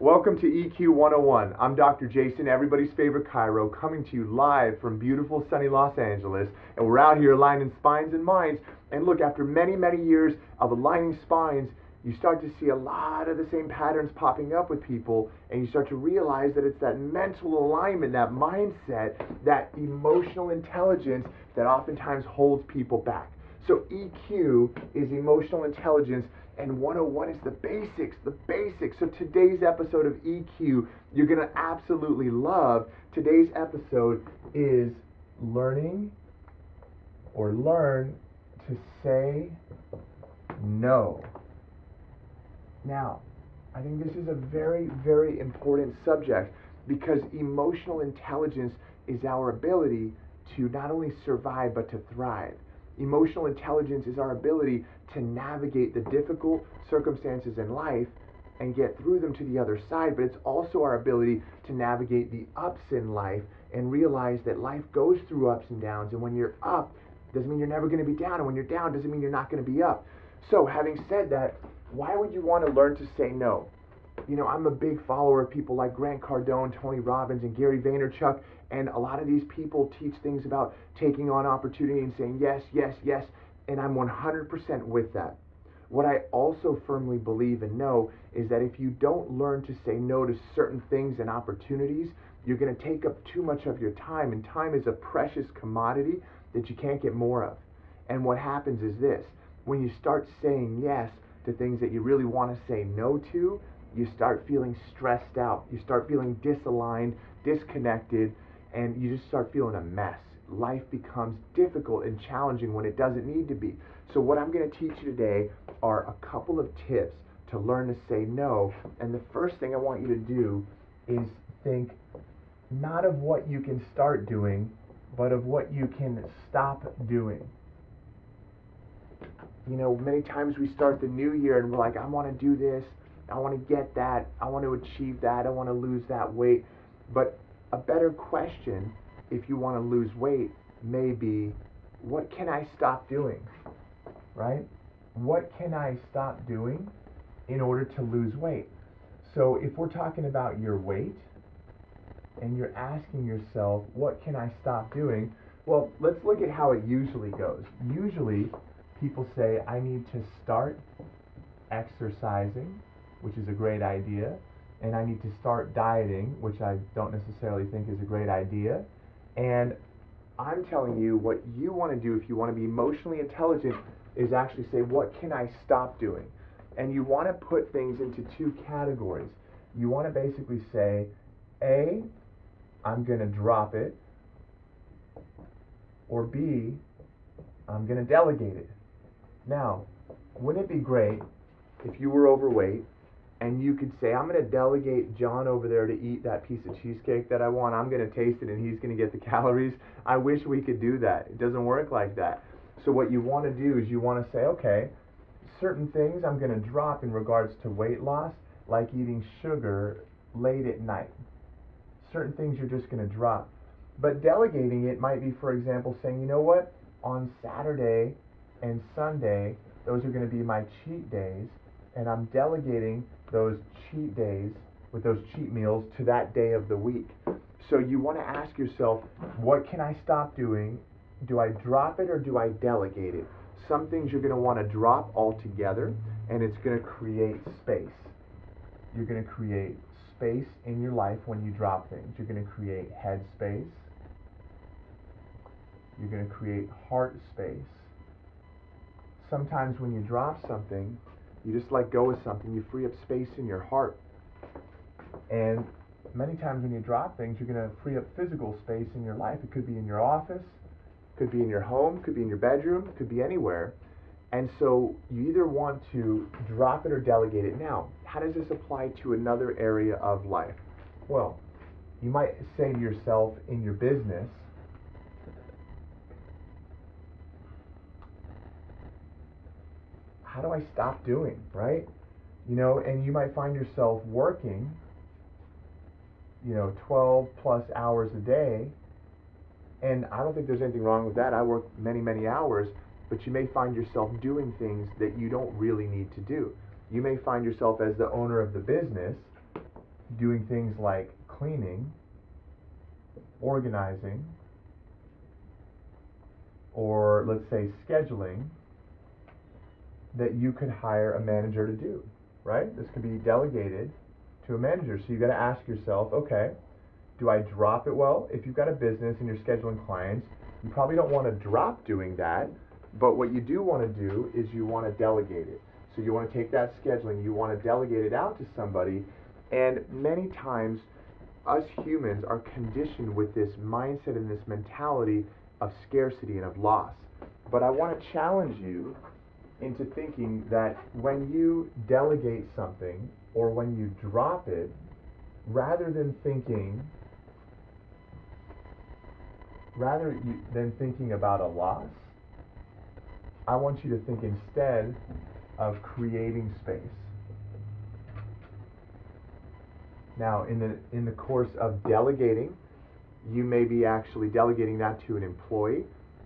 Welcome to EQ 101. I'm Dr. Jason, everybody's favorite chiro, coming to you live from beautiful sunny Los Angeles. And we're out here aligning spines and minds. And look, after many, many years of aligning spines, you start to see a lot of the same patterns popping up with people, and you start to realize that it's that mental alignment, that mindset, that emotional intelligence that oftentimes holds people back. So, EQ is emotional intelligence and 101 is the basics, the basics. So today's episode of EQ, you're going to absolutely love. Today's episode is learning or learn to say no. Now, I think this is a very, very important subject because emotional intelligence is our ability to not only survive but to thrive. Emotional intelligence is our ability to navigate the difficult circumstances in life and get through them to the other side, but it's also our ability to navigate the ups in life and realize that life goes through ups and downs. And when you're up, doesn't mean you're never going to be down. And when you're down, doesn't mean you're not going to be up. So, having said that, why would you want to learn to say no? You know, I'm a big follower of people like Grant Cardone, Tony Robbins, and Gary Vaynerchuk. And a lot of these people teach things about taking on opportunity and saying yes, yes, yes. And I'm 100% with that. What I also firmly believe and know is that if you don't learn to say no to certain things and opportunities, you're going to take up too much of your time. And time is a precious commodity that you can't get more of. And what happens is this when you start saying yes to things that you really want to say no to, you start feeling stressed out. You start feeling disaligned, disconnected, and you just start feeling a mess. Life becomes difficult and challenging when it doesn't need to be. So, what I'm going to teach you today are a couple of tips to learn to say no. And the first thing I want you to do is think not of what you can start doing, but of what you can stop doing. You know, many times we start the new year and we're like, I want to do this, I want to get that, I want to achieve that, I want to lose that weight. But a better question, if you want to lose weight, may be, what can I stop doing? Right? What can I stop doing in order to lose weight? So if we're talking about your weight and you're asking yourself, what can I stop doing? Well, let's look at how it usually goes. Usually, people say, I need to start exercising, which is a great idea and I need to start dieting, which I don't necessarily think is a great idea. And I'm telling you what you want to do if you want to be emotionally intelligent is actually say, what can I stop doing? And you want to put things into two categories. You want to basically say, A, I'm going to drop it, or B, I'm going to delegate it. Now, wouldn't it be great if you were overweight and you could say, I'm going to delegate John over there to eat that piece of cheesecake that I want. I'm going to taste it and he's going to get the calories. I wish we could do that. It doesn't work like that. So, what you want to do is you want to say, okay, certain things I'm going to drop in regards to weight loss, like eating sugar late at night. Certain things you're just going to drop. But delegating it might be, for example, saying, you know what, on Saturday and Sunday, those are going to be my cheat days and I'm delegating those cheat days with those cheat meals to that day of the week. So you want to ask yourself, what can I stop doing? Do I drop it or do I delegate it? Some things you're going to want to drop altogether, and it's going to create space. You're going to create space in your life when you drop things. You're going to create head space. You're going to create heart space. Sometimes when you drop something, you just let go of something, you free up space in your heart. And many times when you drop things, you're going to free up physical space in your life. It could be in your office, could be in your home, could be in your bedroom, could be anywhere. And so you either want to drop it or delegate it. Now, how does this apply to another area of life? Well, you might say to yourself in your business, how do I stop doing, right? You know, and you might find yourself working, you know, 12 plus hours a day. And I don't think there's anything wrong with that. I work many, many hours, but you may find yourself doing things that you don't really need to do. You may find yourself as the owner of the business doing things like cleaning, organizing, or let's say scheduling that you could hire a manager to do, right? This could be delegated to a manager. So you got to ask yourself, okay, do I drop it? Well, if you've got a business and you're scheduling clients, you probably don't want to drop doing that, but what you do want to do is you want to delegate it. So you want to take that scheduling, you want to delegate it out to somebody, and many times us humans are conditioned with this mindset and this mentality of scarcity and of loss. But I want to challenge you into thinking that when you delegate something or when you drop it, rather than thinking rather than thinking about a loss, I want you to think instead of creating space. Now, in the in the course of delegating, you may be actually delegating that to an employee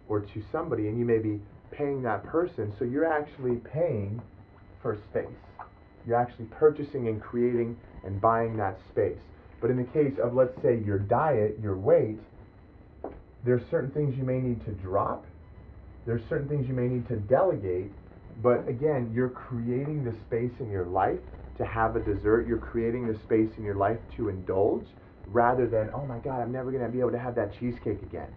or to somebody, and you may be paying that person. So you're actually paying for space. You're actually purchasing and creating and buying that space. But in the case of, let's say, your diet, your weight, there's certain things you may need to drop. There's certain things you may need to delegate. But again, you're creating the space in your life to have a dessert. You're creating the space in your life to indulge rather than, oh my God, I'm never going to be able to have that cheesecake again.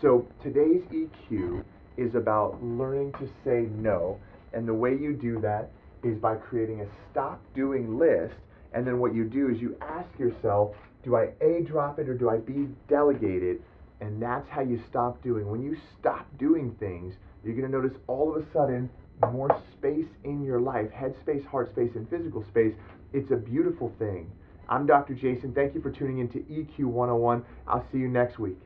So today's EQ is about learning to say no. And the way you do that is by creating a stop doing list. And then what you do is you ask yourself, do I A, drop it or do I B, delegate it? And that's how you stop doing. When you stop doing things, you're going to notice all of a sudden more space in your life head space, heart space, and physical space. It's a beautiful thing. I'm Dr. Jason. Thank you for tuning in to EQ 101. I'll see you next week.